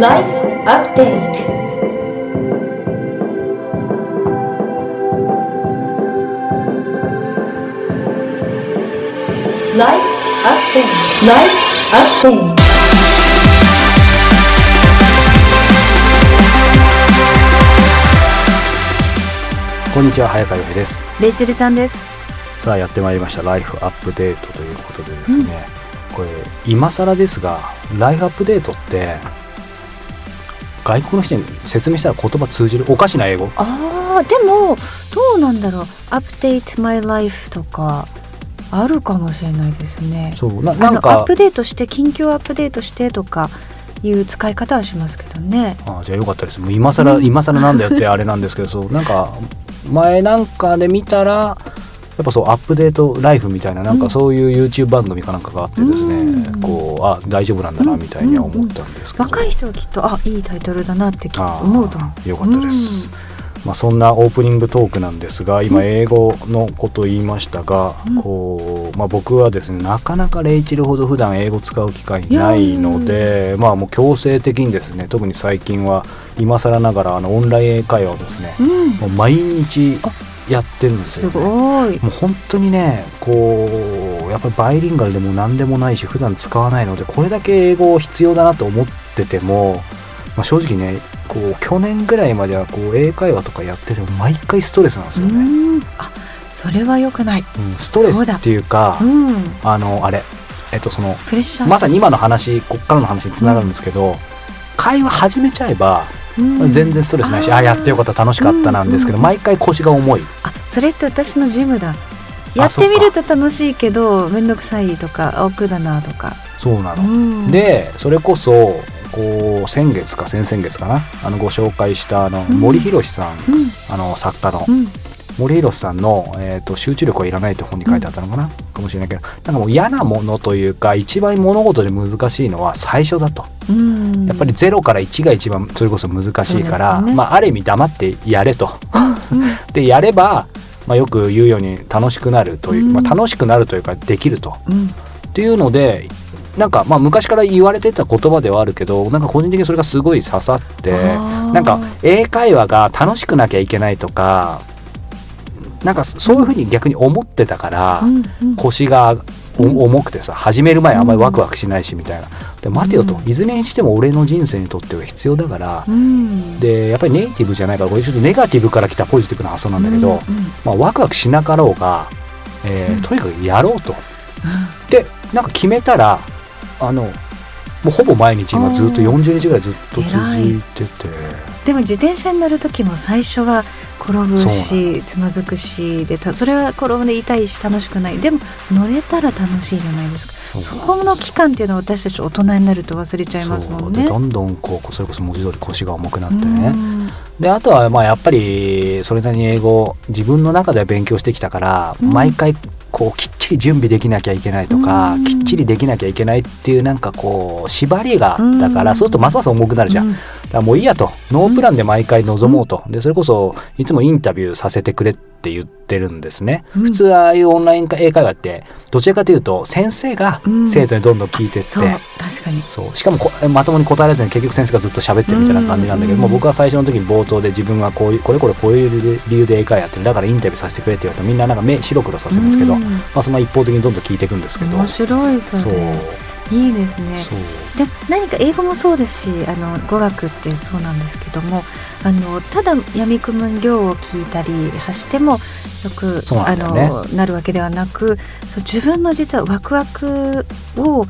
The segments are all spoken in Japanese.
Life Update. Life Update. Life Update. こんにちは早川由美ですレイチェルちゃんです。さあやってまいりました。ライフアップデートということでですね、これ今更ですがライフアップデートって外国の人に説明したら言葉通じるおかしな英語ああ、でもどうなんだろう。Update my life とかあるかもしれないですね。そうなあなんかのアップデートして緊急アップデートしてとかいう使い方はしますけどね。あじゃあよかったですもう今更、今更なんだよってあれなんですけどそうなんか前なんかで見たらやっぱそうアップデートライフみたいななんかそういう YouTube 番組かなんかがあってですね、うん。こうあ大丈夫なんだなみたいには思ったんですけど、若い人はきっとあいいタイトルだなってきっと思うと思う。よかったです、まあ、そんなオープニングトークなんですが今英語のこと言いましたが、うん。こうまあ、僕はですねなかなかレイチルほど普段英語使う機会ないのでまあもう強制的にですね特に最近は今更ながらあのオンライン英会話をですねうん。うんもう毎日やってるんですすよ、ね、ごい。もう本当にねこうやっぱりバイリンガルでも何でもないし普段使わないのでこれだけ英語必要だなと思ってても、まあ、正直ねこう去年ぐらいまではこう英会話とかやってても毎回ストレスなんですうよね、うんん。あそれは良くない。ストレスっていうかうん。あのあれえっとその。まさに今の話こっからの話につながるんですけど、会話始めちゃえばうん全然ストレスないし、あー。あやってよかった楽しかったなんですけど、うん毎回腰が重い。あそれって私のジムだ。やってみると楽しいけど面倒くさいとか億劫だなとか、そうなの、うん、でそれこそこう先月か先々月かなあのご紹介したあのうん。森博さん、うん。あの作家のうん森博さんの、えーと「集中力はいらない」って本に書いてあったのかな、かもしれないけどなんかもう嫌なものというか一番物事で難しいのは最初だと、うん。やっぱり0から1が一番それこそ難しいから、ね。まあ、ある意味黙ってやれと。うん。でやれば、まあ、よく言うように楽しくなるという、うん。まあ、楽しくなるというかできると。うん。っていうのでなんかまあ昔から言われてた言葉ではあるけどなんか個人的にそれがすごい刺さってなんか英会話が楽しくなきゃいけないとかなんかそういうふうに逆に思ってたから、腰がお重くてさ始める前あんまりワクワクしないしみたいな。で待てよと、うん。いずれにしても俺の人生にとっては必要だから、うん。でやっぱりネイティブじゃないからこれちょっとネガティブから来たポジティブな発想なんだけど、うんうん。まあ、ワクワクしなかろうが、えーうん。とにかくやろうと。でなんか決めたらあのもうほぼ毎日今ずっとあー40日ぐらいずっと続いてて。でも自転車に乗る時も最初は転ぶしつまずくしでたそれは転んで痛いし楽しくない。でも乗れたら楽しいじゃないですか。そこの期間っていうのは私たち大人になると忘れちゃいますもんね。どんどんこうそれこそ文字通り腰が重くなってね。うん。であとはまあやっぱりそれなりに英語自分の中では勉強してきたから、うん。毎回こうきっちり準備できなきゃいけないとか、うん。きっちりできなきゃいけないっていうなんかこう縛りがうんだから、そうするとますます重くなるじゃんだもういいやと。ノープランで毎回臨もうと、でそれこそいつもインタビューさせてくれって言ってるんですね、うん。普通ああいうオンライン英会話ってどちらかというと先生がうん。生徒にどんどん聞いてって、そう確かに。そう。しかもこまともに答えられずに結局先生がずっと喋ってるみたいな感じなんだけど、うん。もう僕は最初の時に冒頭で自分はこういうこれこれこういう理由で英会話やってるだからインタビューさせてくれって言われるとみんななんか目白黒させるんですけど、うん。まあ、その一方的にどんどん聞いていくんですけど。面白いそれ。そういいですね。で何か英語もそうですしあの語学ってそうなんですけどもあのただ闇雲行を聞いたり発してもよく、なね。のなるわけではなくそう自分の実はワクワクを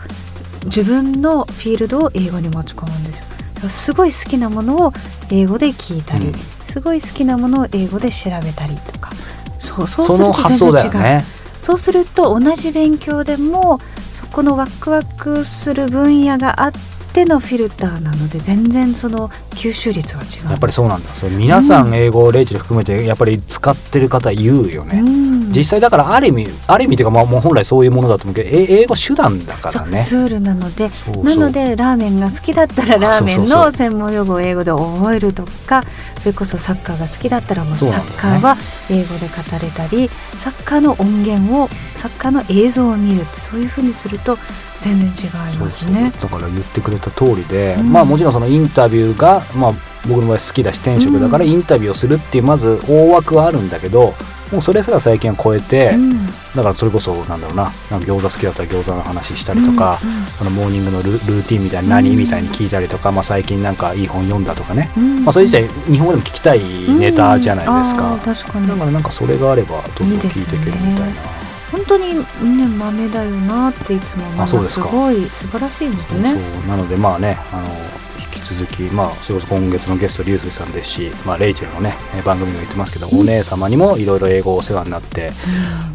自分のフィールドを英語に持ち込むんですよ。だからすごい好きなものを英語で聞いたり、うん。すごい好きなものを英語で調べたりとか。そうそうすそると全然違う、ね。そうすると同じ勉強でもそこのワクワクする分野があってのフィルターなので全然その吸収率は違う。やっぱりそうなんだ。それ皆さん英語をレイチェル含めてやっぱり使ってる方言うよね、うん。実際だからある意味ある意味というかまあもう本来そういうものだと思うけどえ英語手段だからね。ツールなのでなのでラーメンが好きだったらラーメンの専門用語を英語で覚えるとかそれこそサッカーが好きだったらもうサッカーは英語で語れたりサッカーの音源をサッカーの映像を見るってそういうふうにすると全然違いますね。だから言ってくれた通りで、うん。まあもちろんそのインタビューが、まあ、僕の場合好きだし転職だからうん。インタビューをするっていうまず大枠はあるんだけどもうそれすら最近は超えて、うん。だからそれこそなんだろうななんか餃子好きだったら餃子の話したりとか、そのモーニングのルルーティンみたいな何、うんみたいに聞いたりとか、まあ、最近なんかいい本読んだとかね、うん。まあ、それ自体日本語でも聞きたいネタじゃないですか、確かに。だからなんかそれがあればどんどん聞いていけるみたいな。本当にね豆だよなっていつも思うですかごい素晴らしいですねなのでまあねあの続きまあそれこそ今月のゲストリュウスイさんですし、まあ、レイチェルのねえー番組も言ってますけど、お姉様にもいろいろ英語お世話になって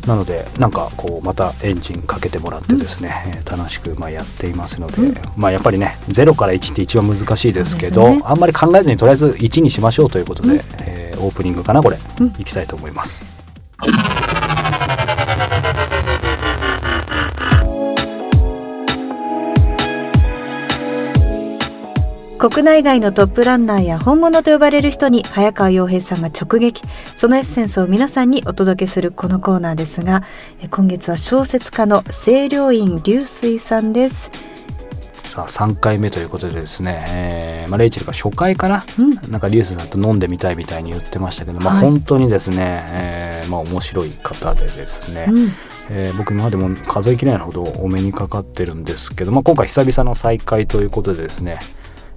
なのでなんかこうまたエンジンかけてもらってですね、えー楽しくまあやっていますので、うん。まあやっぱりね0から1って一番難しいですけどね。あんまり考えずにとりあえず1にしましょうということで、うん。えーオープニングかなこれ、うん。いきたいと思います。国内外のトップランナーや本物と呼ばれる人に早川洋平さんが直撃。そのエッセンスを皆さんにお届けするこのコーナーですがえ今月は小説家の清涼院流水さんです、さあ3回目ということでですね、えーまあ、レイチェルが初回かな？うん、なんかリュウスさんと飲んでみたいみたいに言ってましたけど、まあ、はい。本当にですね、えーまあ、面白い方でですね、うん。えー僕今までも数えきれないほどお目にかかってるんですけど、まあ、今回久々の再会ということでですね、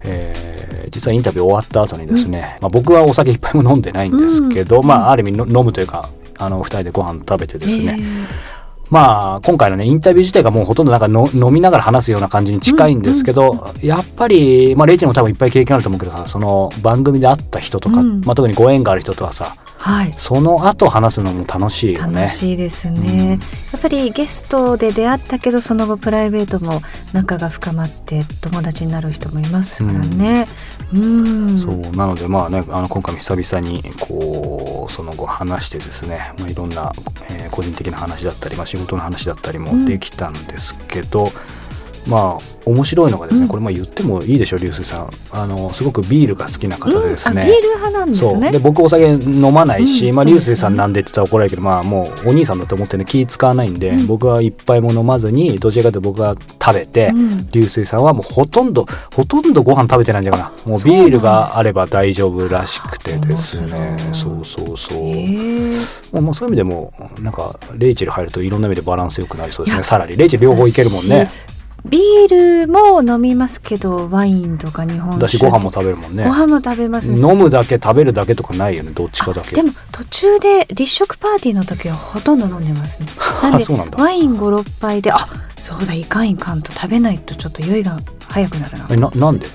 えー実はインタビュー終わった後にですね、まあ、僕はお酒いっぱいも飲んでないんですけど、うん。まあ、ある意味の飲むというかあの2人でご飯食べてですね、えーまあ今回のねインタビュー自体がもうほとんどなんかの飲みながら話すような感じに近いんですけど、やっぱり、まあ、レイチェルも多分いっぱい経験あると思うけどさその番組で会った人とか、うん。まあ、特にご縁がある人とはさはい。その後話すのも楽しいよね。楽しいですね、やっぱりゲストで出会ったけどその後プライベートも仲が深まって友達になる人もいますからね。うん。そうなのでまあねあの今回も久々にこうその後話してですね、まあ、いろんな、えー個人的な話だったり、まあ、仕事の話だったりもできたんですけど、まあ面白いのがですね、うん。これまあ言ってもいいでしょう流水さん。あのすごくビールが好きな方でですね、うん。あビール派なんですね。そう。で僕お酒飲まないし、まあ、うんそうですね流水さんなんでって言ったら怒られるけど、まあ、もうお兄さんだと思ってね気使わないんで、うん。僕は一杯も飲まずにどちらかというと僕が食べて、うん。流水さんはもうほとんどほとんどご飯食べてないんじゃないかな。もうビールがあれば大丈夫らしくてですね。面そうそうそう、まあまあそういう意味でもなんかレイチェル入るといろんな意味でバランスよくなりそうですね。さらに。レイチェル両方いけるもんねビールも飲みますけどワインとか日本酒。だしご飯も食べるもんね。ご飯も食べますね。飲むだけ食べるだけとかないよねどっちかだけ。でも途中で立食パーティーの時はほとんど飲んでますね。なんでワイン56杯であそうだいかんいかんと食べないとちょっと酔いが早くなるな。えななんで？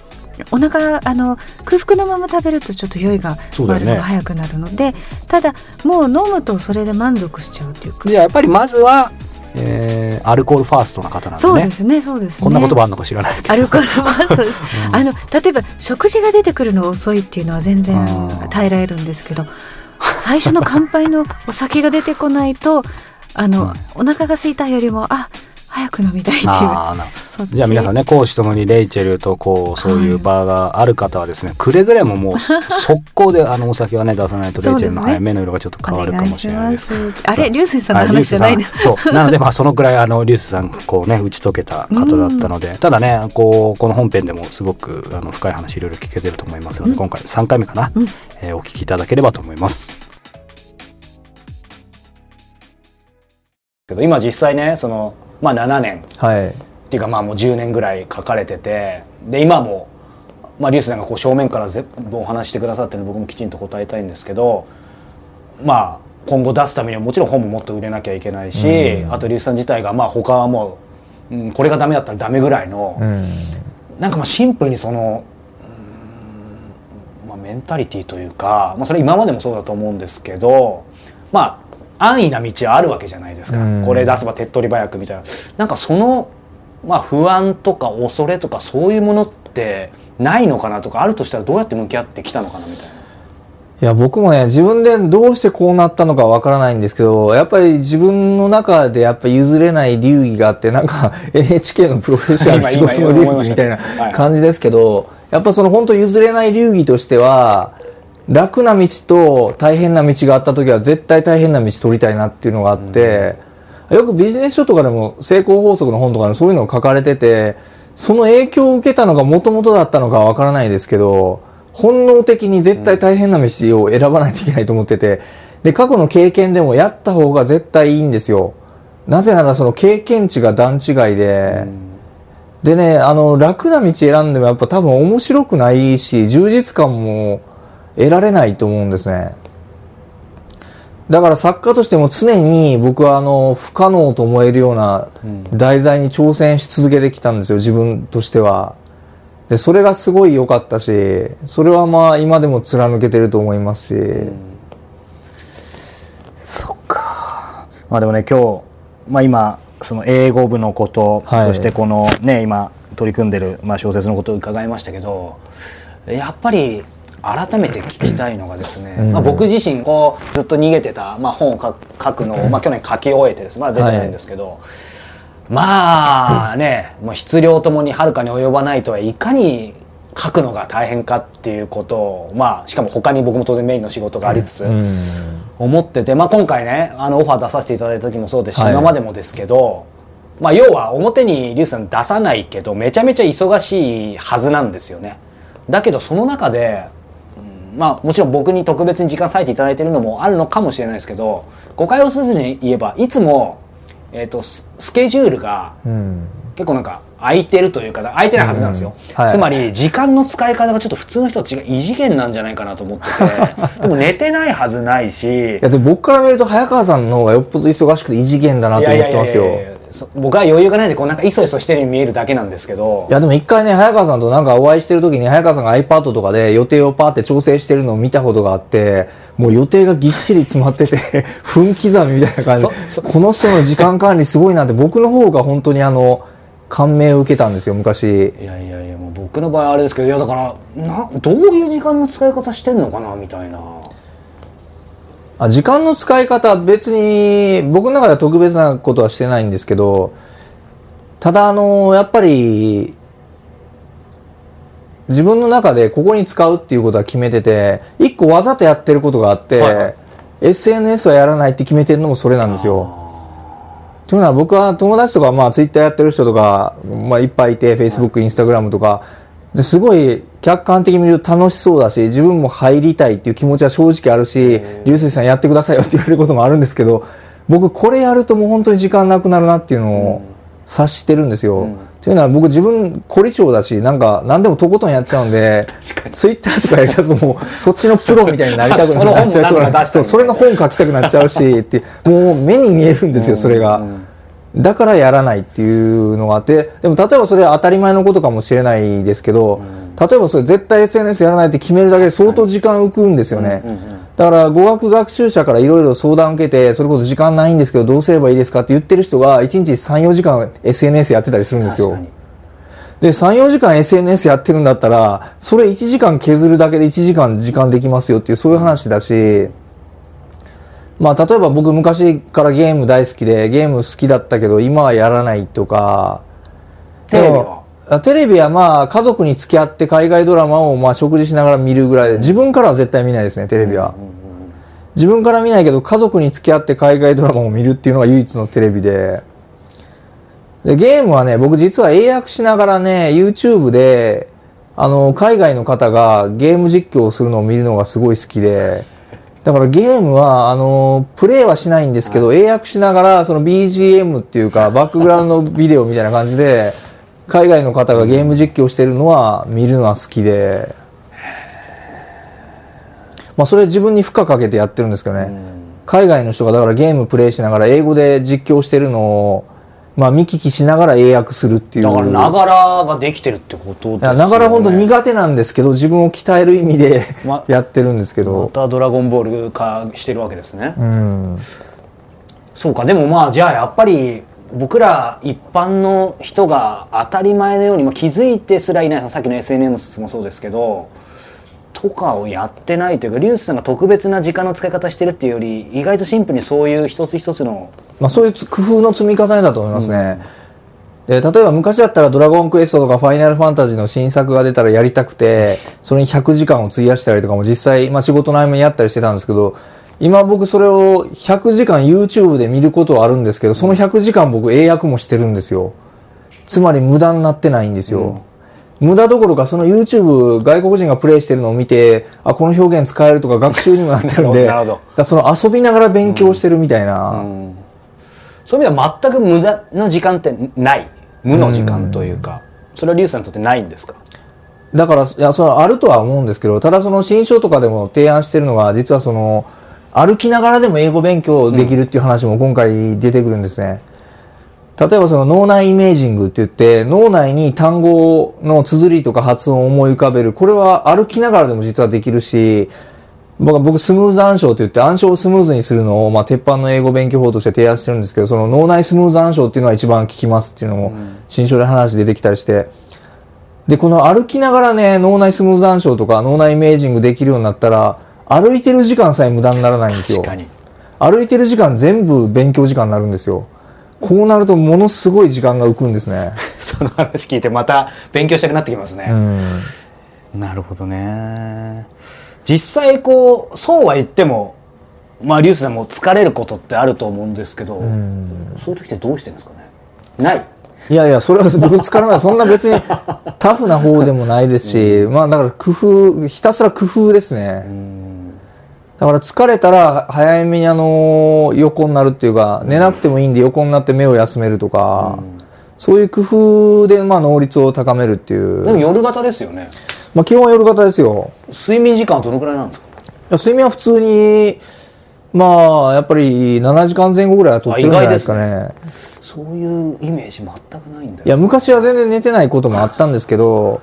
お腹あの空腹のまま食べるとちょっと酔いがそうだよね。回るのが早くなるので、ただもう飲むとそれで満足しちゃうっていうか。じゃあやっぱりまずは、えーアルコールファーストな方なんだね。そうですねそうですね。こんな言葉あるのか知らないけど。アルコールはそうです。う んあの例えば食事が出てくるの遅いっていうのは全然耐えられるんですけど最初の乾杯のお酒が出てこないとあの、はいお腹が空いたよりもあ早く飲みたいっていう。じゃあ皆さんね講師ともにレイチェルとこうそういう場がある方はですね、くれぐれももう速攻であのお酒はね出さないとレイチェルの、ねはい目の色がちょっと変わるかもしれないです。あれ流星さんのはい話じゃないねリュウスさん。そう。なのでまあそのくらいあのリュウスさんこうね打ち解けた方だったので、ただねこうこの本編でもすごくあの深い話いろいろ聞けてると思いますので、うん。今回3回目かな、うん。えーお聞きいただければと思います。けど今実際ねそのまあ7年。はい。っていうかまあもう10年ぐらい書かれてて。で今も、まあ、リュウスさんがこう正面から全部お話してくださってるの僕もきちんと答えたいんですけどまあ今後出すためにはもちろん本ももっと売れなきゃいけないし、うん。あとリュウスさん自体がまあ他はもう、うん、これがダメだったらダメぐらいの、うん。なんかまあシンプルにその、うんまあ、メンタリティーというか、まあ、それ今までもそうだと思うんですけどまあ安易な道はあるわけじゃないですか、うん。これ出せば手っ取り早くみたいな。なんかその、まあ、不安とか恐れとかそういうものってないのかなとかあるとしたらどうやって向き合ってきたのかなみたいな。いや僕もね自分でどうしてこうなったのかわからないんですけどやっぱり自分の中でやっぱ譲れない流儀があってなんか NHK のプロフェッショナル仕今事の流儀みたい。なはい感じですけどやっぱその本当譲れない流儀としては楽な道と大変な道があった時は絶対大変な道取りたいなっていうのがあって、よくビジネス書とかでも成功法則の本とかでもそういうのが書かれてて、その影響を受けたのが元々だったのかわからないですけど、本能的に絶対大変な飯を選ばないといけないと思ってて、で、過去の経験でもやった方が絶対いいんですよ。なぜならその経験値が段違いで、でね、あの、楽な道選んでもやっぱ多分面白くないし、充実感も得られないと思うんですね。だから作家としても常に僕はあの、不可能と思えるような題材に挑戦し続けてきたんですよ、自分としては。で、それがすごい良かったし、それはまあ今でも貫けてると思いますし、そっか。まあでもね今日、まあ、今その英語部のこと、はい。そしてこのね今取り組んでる、まあ、小説のことを伺いましたけどやっぱり改めて聞きたいのがですね、うん。まあ、僕自身こうずっと逃げてた、まあ、本を書くのを、まあ、去年書き終えてですまだ出てないんですけど、まあね、まあ、質量ともにはるかに及ばないとはいかに書くのが大変かっていうことをまあしかも他に僕も当然メインの仕事がありつつ、うん。思ってて、まあ、今回ねあのオファー出させていただいた時もそうですし、はい。今までもですけど、まあ、要は表にリュウさん出さないけどめちゃめちゃ忙しいはずなんですよね。だけどその中で、うんまあもちろん僕に特別に時間割いていただいてるのもあるのかもしれないですけど誤解をせずに言えばいつも、えー、とススケジュールがうん。結構なんか空いてるというか空いてないはずなんですよ、うんはいつまり時間の使い方がちょっと普通の人と違う異次元なんじゃないかなと思ってて でも寝てないはずないしいやでも僕から見ると早川さんの方がよっぽど忙しくて異次元だなと思ってますよ。いやいやいやいやそ僕は余裕がないでこうなんかいそいそしてるように見えるだけなんですけど。いやでも一回ね、早川さんとなんかお会いしてる時に、早川さんが iPad とかで予定をパーって調整してるのを見たことがあって、もう予定がぎっしり詰まってて、分刻みみたいな感じ。この人の時間管理すごいなって、僕の方が本当にあの、感銘を受けたんですよ、昔。いやいやいやもう僕の場合はあれですけどいやだからなどういう時間の使い方してんのかなみたいなあ時間の使い方、別に、僕の中では特別なことはしてないんですけど、ただあの、やっぱり、自分の中でここに使うっていうことは決めてて、一個わざとやってることがあって、はいはい SNS はやらないって決めてるのもそれなんですよ。というのは僕は友達とか、まあ、ツイッターやってる人とか、まあ、いっぱいいて、Facebook、インスタグラムとか、ですごい客観的に見ると楽しそうだし、自分も入りたいっていう気持ちは正直あるし、流水さんやってくださいよって言われることもあるんですけど、僕これやるともう本当に時間なくなるなっていうのを察してるんですよ。というのは僕自分凝り性だし、なんか何でもとことんやっちゃうんで、ツイッターとかやりやつもそっちのプロみたいになりたくなっちゃいそうな。それの本書きたくなっちゃうし、って、もう目に見えるんですよ、それが。だからやらないっていうのがあって、でも例えばそれは当たり前のことかもしれないですけど、例えばそれ絶対 SNS やらないって決めるだけで相当時間浮くんですよね。だから語学学習者からいろいろ相談受けて、それこそ時間ないんですけどどうすればいいですかって言ってる人が1日3、4時間 SNS やってたりするんですよ。で、3、4時間 SNS やってるんだったら、それ1時間削るだけで1時間時間できますよっていうそういう話だし、まあ例えば僕昔からゲーム大好きで、ゲーム好きだったけど今はやらないとか、テレビは？テレビはまあ家族に付き合って海外ドラマをまあ食事しながら見るぐらいで、自分からは絶対見ないですね、テレビは。自分から見ないけど家族に付き合って海外ドラマを見るっていうのが唯一のテレビで、で、ゲームはね、僕実は英訳しながらね、YouTube で、あの、海外の方がゲーム実況をするのを見るのがすごい好きで、だからゲームは、あの、プレイはしないんですけど、英訳しながら、その BGM っていうか、バックグラウンドビデオみたいな感じで、海外の方がゲーム実況してるのは、見るのは好きで、まあ、それ自分に負荷かけてやってるんですけどね。海外の人がだからゲームプレイしながら英語で実況してるのを、まあ見聞きしながら英訳するっていう。だからながらができてるってことですよねいやながら本当苦手なんですけど、自分を鍛える意味でまやってるんですけまど。たドラゴンボール化してるわけですね、うん。そうかでもまあじゃあやっぱり僕ら一般の人が当たり前のように、まあ、気づいてすらいないさっきの SNS もそうですけどとかをやってないというかリュウスさんが特別な時間の使い方してるっていうより意外とシンプルにそういう一つ一つのまあそういう工夫の積み重ねだと思いますね。で、例えば昔だったらドラゴンクエストとかファイナルファンタジーの新作が出たらやりたくて、それに100時間を費やしたりとかも実際、まあ仕事の合間にやったりしてたんですけど、今僕それを100時間 YouTube で見ることはあるんですけど、その100時間僕英訳もしてるんですよ。つまり無駄になってないんですよ。無駄どころかその YouTube 外国人がプレイしてるのを見て、あ、この表現使えるとか学習にもなってるんで、だその遊びながら勉強してるみたいな。そういう意味では全く無駄の時間ってない。無の時間というか、それはリュウさんにとってないんですか？だから、いや、それはあるとは思うんですけど、ただその新書とかでも提案してるのが、実はその、歩きながらでも英語勉強できるっていう話も今回出てくるんですね。例えばその脳内イメージングって言って、脳内に単語の綴りとか発音を思い浮かべる。これは歩きながらでも実はできるし、僕は僕スムーズ暗唱って言って暗唱をスムーズにするのを、まあ、鉄板の英語勉強法として提案してるんですけど、その脳内スムーズ暗唱っていうのは一番効きますっていうのも、新書で話出てきたりして、で、この歩きながらね、脳内スムーズ暗唱とか脳内イメージングできるようになったら、歩いてる時間さえ無駄にならないんですよ。確かに歩いてる時間全部勉強時間になるんですよ。こうなるとものすごい時間が浮くんですね。その話聞いてまた勉強したくなってきますね、うん。なるほどね実際こうそうは言ってもまあリュウスでも疲れることってあると思うんですけど、そういう時ってどうしてるんですかね？ないいやいや、それは僕疲れない。そんな別に タフな方でもないですし、まあだから工夫、ひたすら工夫ですね。だから疲れたら早めにあの、横になるっていうか、寝なくてもいいんで横になって目を休めるとか、そういう工夫でまあ能率を高めるっていう。でも夜型ですよねまあ基本は夜型ですよ。睡眠時間はどのくらいなんですか？睡眠は普通に、まあ、やっぱり7時間前後ぐらいは取ってるんじゃないですかね。そういうイメージ全くないんだよいや、昔は全然寝てないこともあったんですけど、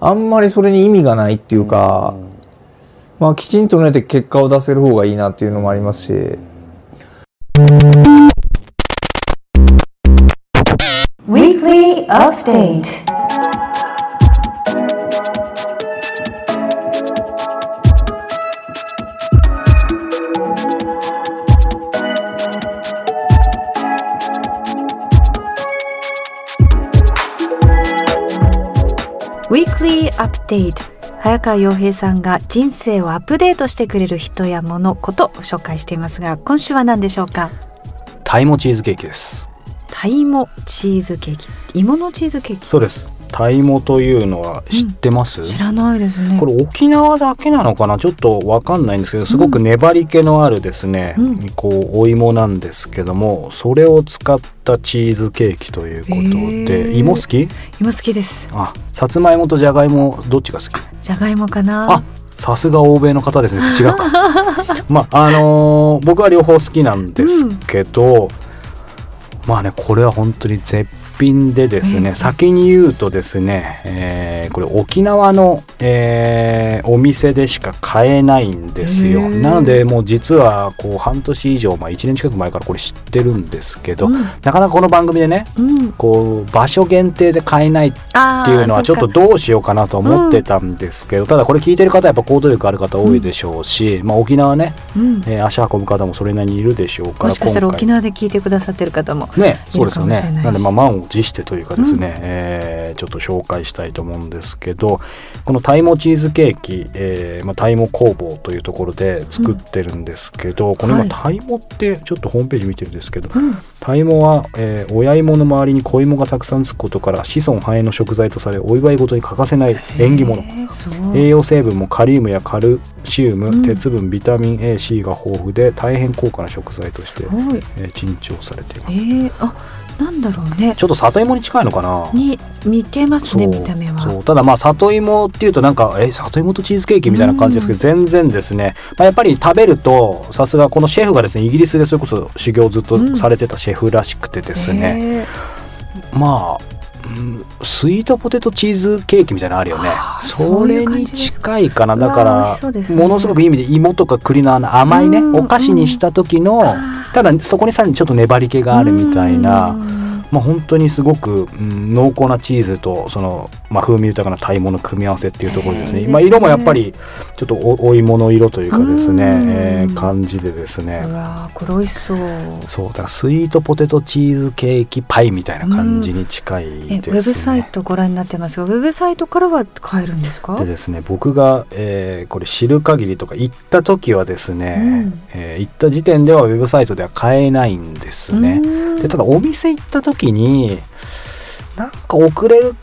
あんまりそれに意味がないっていうか、まあ、きちんと寝て結果を出せる方がいいなっていうのもありますし、Weekly Update Weekly Update 早川洋平さんが人生をアップデートしてくれる人や物ことを紹介していますが今週は何でしょうか？タイモチーズケーキです。タイモチーズケーキ。芋のチーズケーキ？そうです。タイモというのは知ってます、知らないですね。これ沖縄だけなのかな？ちょっとわかんないんですけどすごく粘り気のあるですね、うん。こうお芋なんですけどもそれを使ったチーズケーキということへでー。芋好き？芋好きです。あさつまいもとじゃがいもどっちが好き？じゃがいもかな。あさすが欧米の方ですね。違うか。まああのー僕は両方好きなんですけど、まあねこれは本当に絶品でですね、ええ先に言うとですね、えーこれ沖縄の、えーお店でしか買えないんですよ。なのでもう実はこう半年以上、まあ、1年近く前からこれ知ってるんですけど、うん。なかなかこの番組でねうん。こう場所限定で買えないあっていうのはちょっとうどうしようかなと思ってたんですけど、ただこれ聞いてる方はやっぱ行動力ある方多いでしょうし、まあ、沖縄ね、ん、えー足運ぶ方もそれなりにいるでしょうからもしかしたら沖縄で聞いてくださってる方もね、そうですよね。なんで、まあ、満を持してというかですね、えーちょっと紹介したいと思うんですけど、このタイモチーズケーキ、えーまあ、タイモ工房というところで作ってるんですけど、これ今、はい。タイモって、ちょっとホームページ見てるんですけど、うん。タイモは、えー親芋の周りに子芋がたくさんつくことから、子孫繁栄の食材とされ、お祝い事に欠かせない縁起物。栄養成分もカリウムやカルシウム、うん。鉄分ビタミン A、C が豊富で大変高価な食材としてえー珍重されています。えー、あなんだろうね。ちょっと里芋に近いのかな？に似てますね見た目は。そう。ただまあ里芋っていうとなんかえ里芋とチーズケーキみたいな感じですけど、全然ですね、まあ、やっぱり食べるとさすがこのシェフがですねイギリスでそれこそ修行をずっとされてたシェフらしくてですね、へまあ、うんスイートポテトチーズケーキみたいなのあるよね。それに近いかな。うだからものすごくいい意味で芋とか栗のあの甘いねうん。お菓子にした時のただそこにさらにちょっと粘り気があるみたいなまあ、本当にすごく、うん、濃厚なチーズとその、まあ、風味豊かなタイモの組み合わせっていうところですね、へーまあ、色もやっぱりちょっとおお芋の色というかですね、うん。えー感じでですね。うわーこれ美味しそう。そうだからスイートポテトチーズケーキパイみたいな感じに近いえですね、ウェブサイトご覧になってますがウェブサイトからは買えるんですか？でですね僕が、えーこれ知る限りとか行った時はですね、うん。えー行った時点ではウェブサイトでは買えないんですね。うん。でただお店行った時になんか遅れる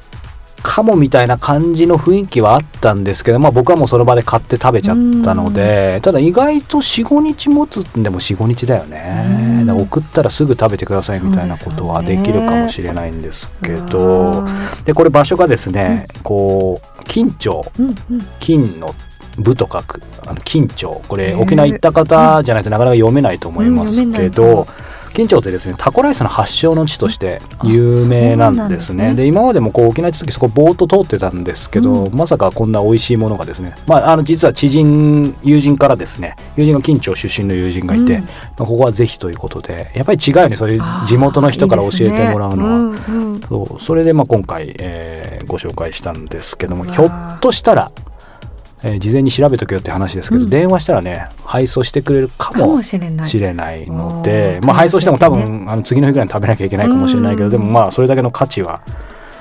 かもみたいな感じの雰囲気はあったんですけど、まあ、僕はもうその場で買って食べちゃったのでただ意外と45日持つんでも45日だよね。送ったらすぐ食べてくださいみたいなことはできるかもしれないんですけうどわでこれ場所がですね、こう金町。ーうんうん。金の部と書くあの金町。これ沖縄行った方じゃないとなかなか読めないと思いますけど、うん金町ってですねタコライスの発祥の地として有名なんですね。ですね。で今までもこう沖縄行った時そこぼーっと通ってたんですけど、うん。まさかこんな美味しいものがですね、まあ、あの実は知人友人からですね友人が金町出身の友人がいて、うん。まあここはぜひということでやっぱり違うよねそういう地元の人から教えてもらうのは。ねうんうん。そうそれでまあ今回、えーご紹介したんですけどもひょっとしたら、えー事前に調べとけよって話ですけど、うん。電話したらね配送してくれるかかももしれない。しれないのおで、ーまあ、配送しても多分、あの次の日ぐらいに食べなきゃいけないかもしれないけど、うん。でもまあそれだけの価値は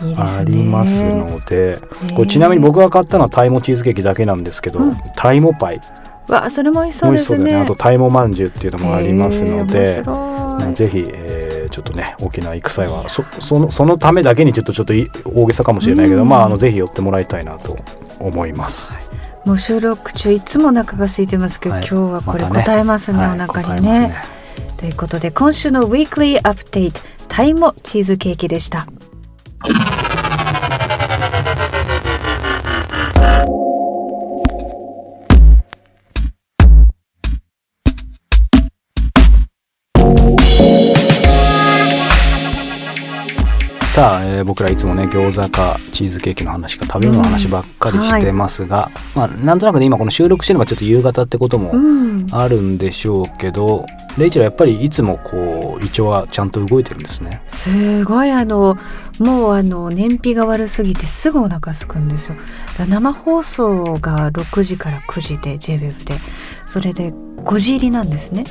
ありますのでーこれちなみに僕が買ったのはタイモチーズケーキだけなんですけど、うん。タイモパイ。わそれも美味しそうですね。そうだよね。あとタイモまんじゅうっていうのもありますので。ぜひ、えーちょっとね沖縄行く際はそそのそのためだけにちょっとちょっとい大げさかもしれないけど、うん。まああのぜひ寄ってもらいたいなと思います。もう収録中いつもお腹が空いてますけど、はい。今日はこれ答えますねはいお腹にね,、ますということで今週のウィークリーアップデートタイもチーズケーキでしたさあ、えー僕らいつもね餃子かチーズケーキの話か食べ物の話ばっかりしてますが、まあなんとなくね今この収録してるのがちょっと夕方ってこともうん。あるんでしょうけど、レイチェルはやっぱりいつもこう胃腸はちゃんと動いてるんですね。すごいあのもうあの燃費が悪すぎてすぐお腹空くんですよ。生放送が6時から9時で JWEB で。それで5時入りなんですね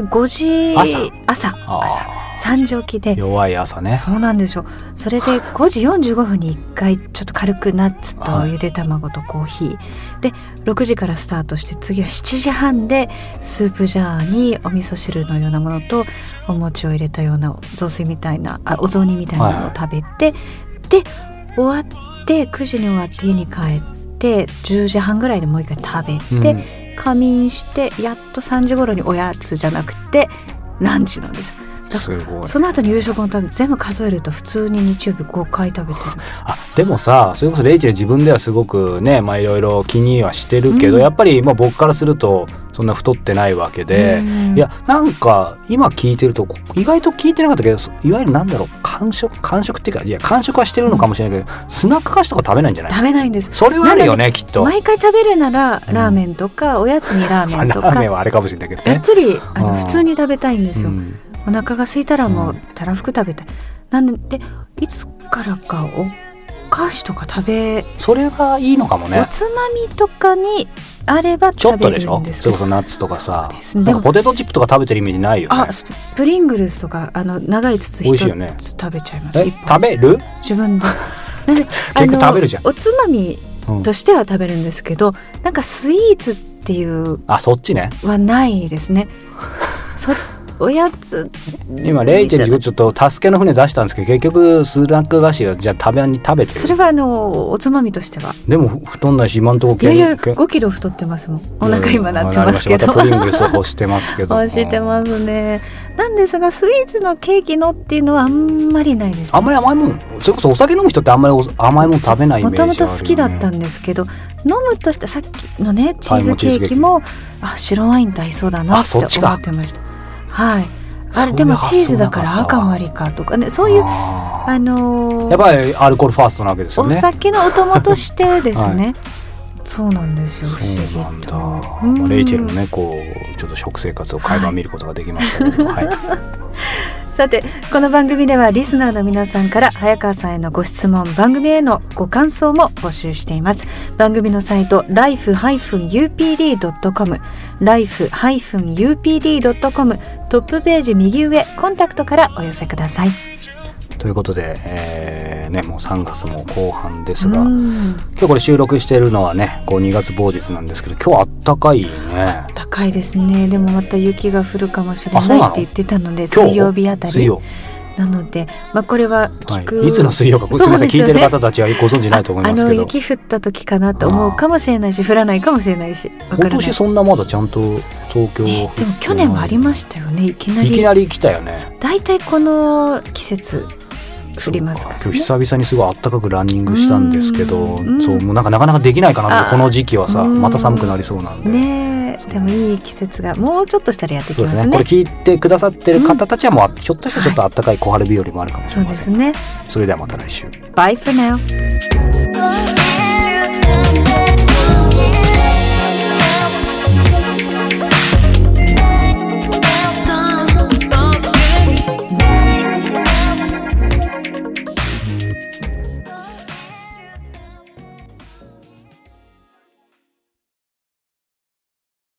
で5時朝？朝。あ朝。3時起きで。弱い朝ね。そうなんですよ。それで5時45分に1回ちょっと軽くナッツとはい。ゆで卵とコーヒー、で6時からスタートして次は7時半でスープジャーにお味噌汁のようなものとお餅を入れたような雑炊みたいなあお雑煮みたいなものを食べて、で終わって9時に終わって家に帰って10時半ぐらいでもう一回食べて、うん仮眠してやっと3時頃におやつじゃなくてランチなんです。だすごい。その後に夕食のため全部数えると普通に日曜日5回食べてる。あでもさそれこそレイチェル自分ではすごくねまあいろいろ気にはしてるけど、うん。やっぱりまあ僕からするとそんな太ってないわけで、うん。いやなんか今聞いてるとこ意外と聞いてなかったけどいわゆるなんだろう間食間食っていうかいや間食はしてるのかもしれないけど、スナック菓子とか食べないんじゃない？食べないんです。それはあるよねきっと、毎回食べるならうん。ラーメンとか、おやつにラーまあメンとか。ラーメンはあれかもしれないけどね。がっつりあのうん。普通に食べたいんですよ、うん。お腹が空いたらもううん。たらふく食べたい、なんでいつからかお菓子とか食べ、それがいいのかもおね。つまみとかにあればちょっ食べとでしょ？るんですけど。それこそナッツとかさ。なんかポテトチップとか食べてるイメージないよね。あスプリングルスとかあの長い筒一美味しいよね。つ食べちゃいます。食べる、自分で。結構食べるじゃん。おつまみうん。としては食べるんですけどなんかスイーツっていうあそっちね。はないですね。そおやつ。今レイチェルにちょっと助けの船出したんですけど結局スナック菓子をじゃあ食べに食べてる。それはあのおつまみとしてはでも太んないし今んとこいやいやけん5キロ太ってますもん。お腹今なってますけど。またプリングルスを欲してますけど。欲してますね。なんですがスイーツのケーキのっていうのはあんまりないですあんまり甘いもんそれこそお酒飲む人ってあんまりお甘いもん食べないイメージあるよ、ね、もともと好きだったんですけど飲むとしたさっきのねチーズケーキもあ白ワインと合いそうだなって思あそっちかってましたはい。あれでもチーズだから赤もありかとかね。そういうあのーやっぱりアルコールファーストなわけですよおね酒のお供としてですね、はい。そうなんですよ不思議そうなんレイチェルのねこうちょっと食生活を垣間見ることができましたけど、はい、さてこの番組ではリスナーの皆さんから早川さんへのご質問番組へのご感想も募集しています。番組のサイト life-upd.com life-upd.com トップページ右上コンタクトからお寄せください。ということで、えーね、もう3月も後半ですが、うん。今日これ収録してるのはねこう2月某日なんですけど今日あったかいね。高いですね。でもまた雪が降るかもしれないって言ってたので水曜日あたり。なので、まあ、これはは聞く、い、いつの水曜かすみません、聞いてる方たちはご存知ないと思いますけど。雪降った時かなと思うかもしれないし降らないかもしれない。し今年そんなまだちゃんと東京、ねでも去年もありましたよねいきなり。いきなり来たよね。大体この季節降りますから、今日久々にすごい暖かくランニングしたんですけどうん。そうもうなんかなかなかできないかなってあこの時期はさうん。また寒くなりそうなんで。ねえ。でもいい季節がもうちょっとしたらやってきますね。すね。これ聞いてくださってる方たちはもう、ひょっとしたらちょっと暖かい小春日和もあるかもしそうれません、ですね。それではまた来週。Bye for now. Love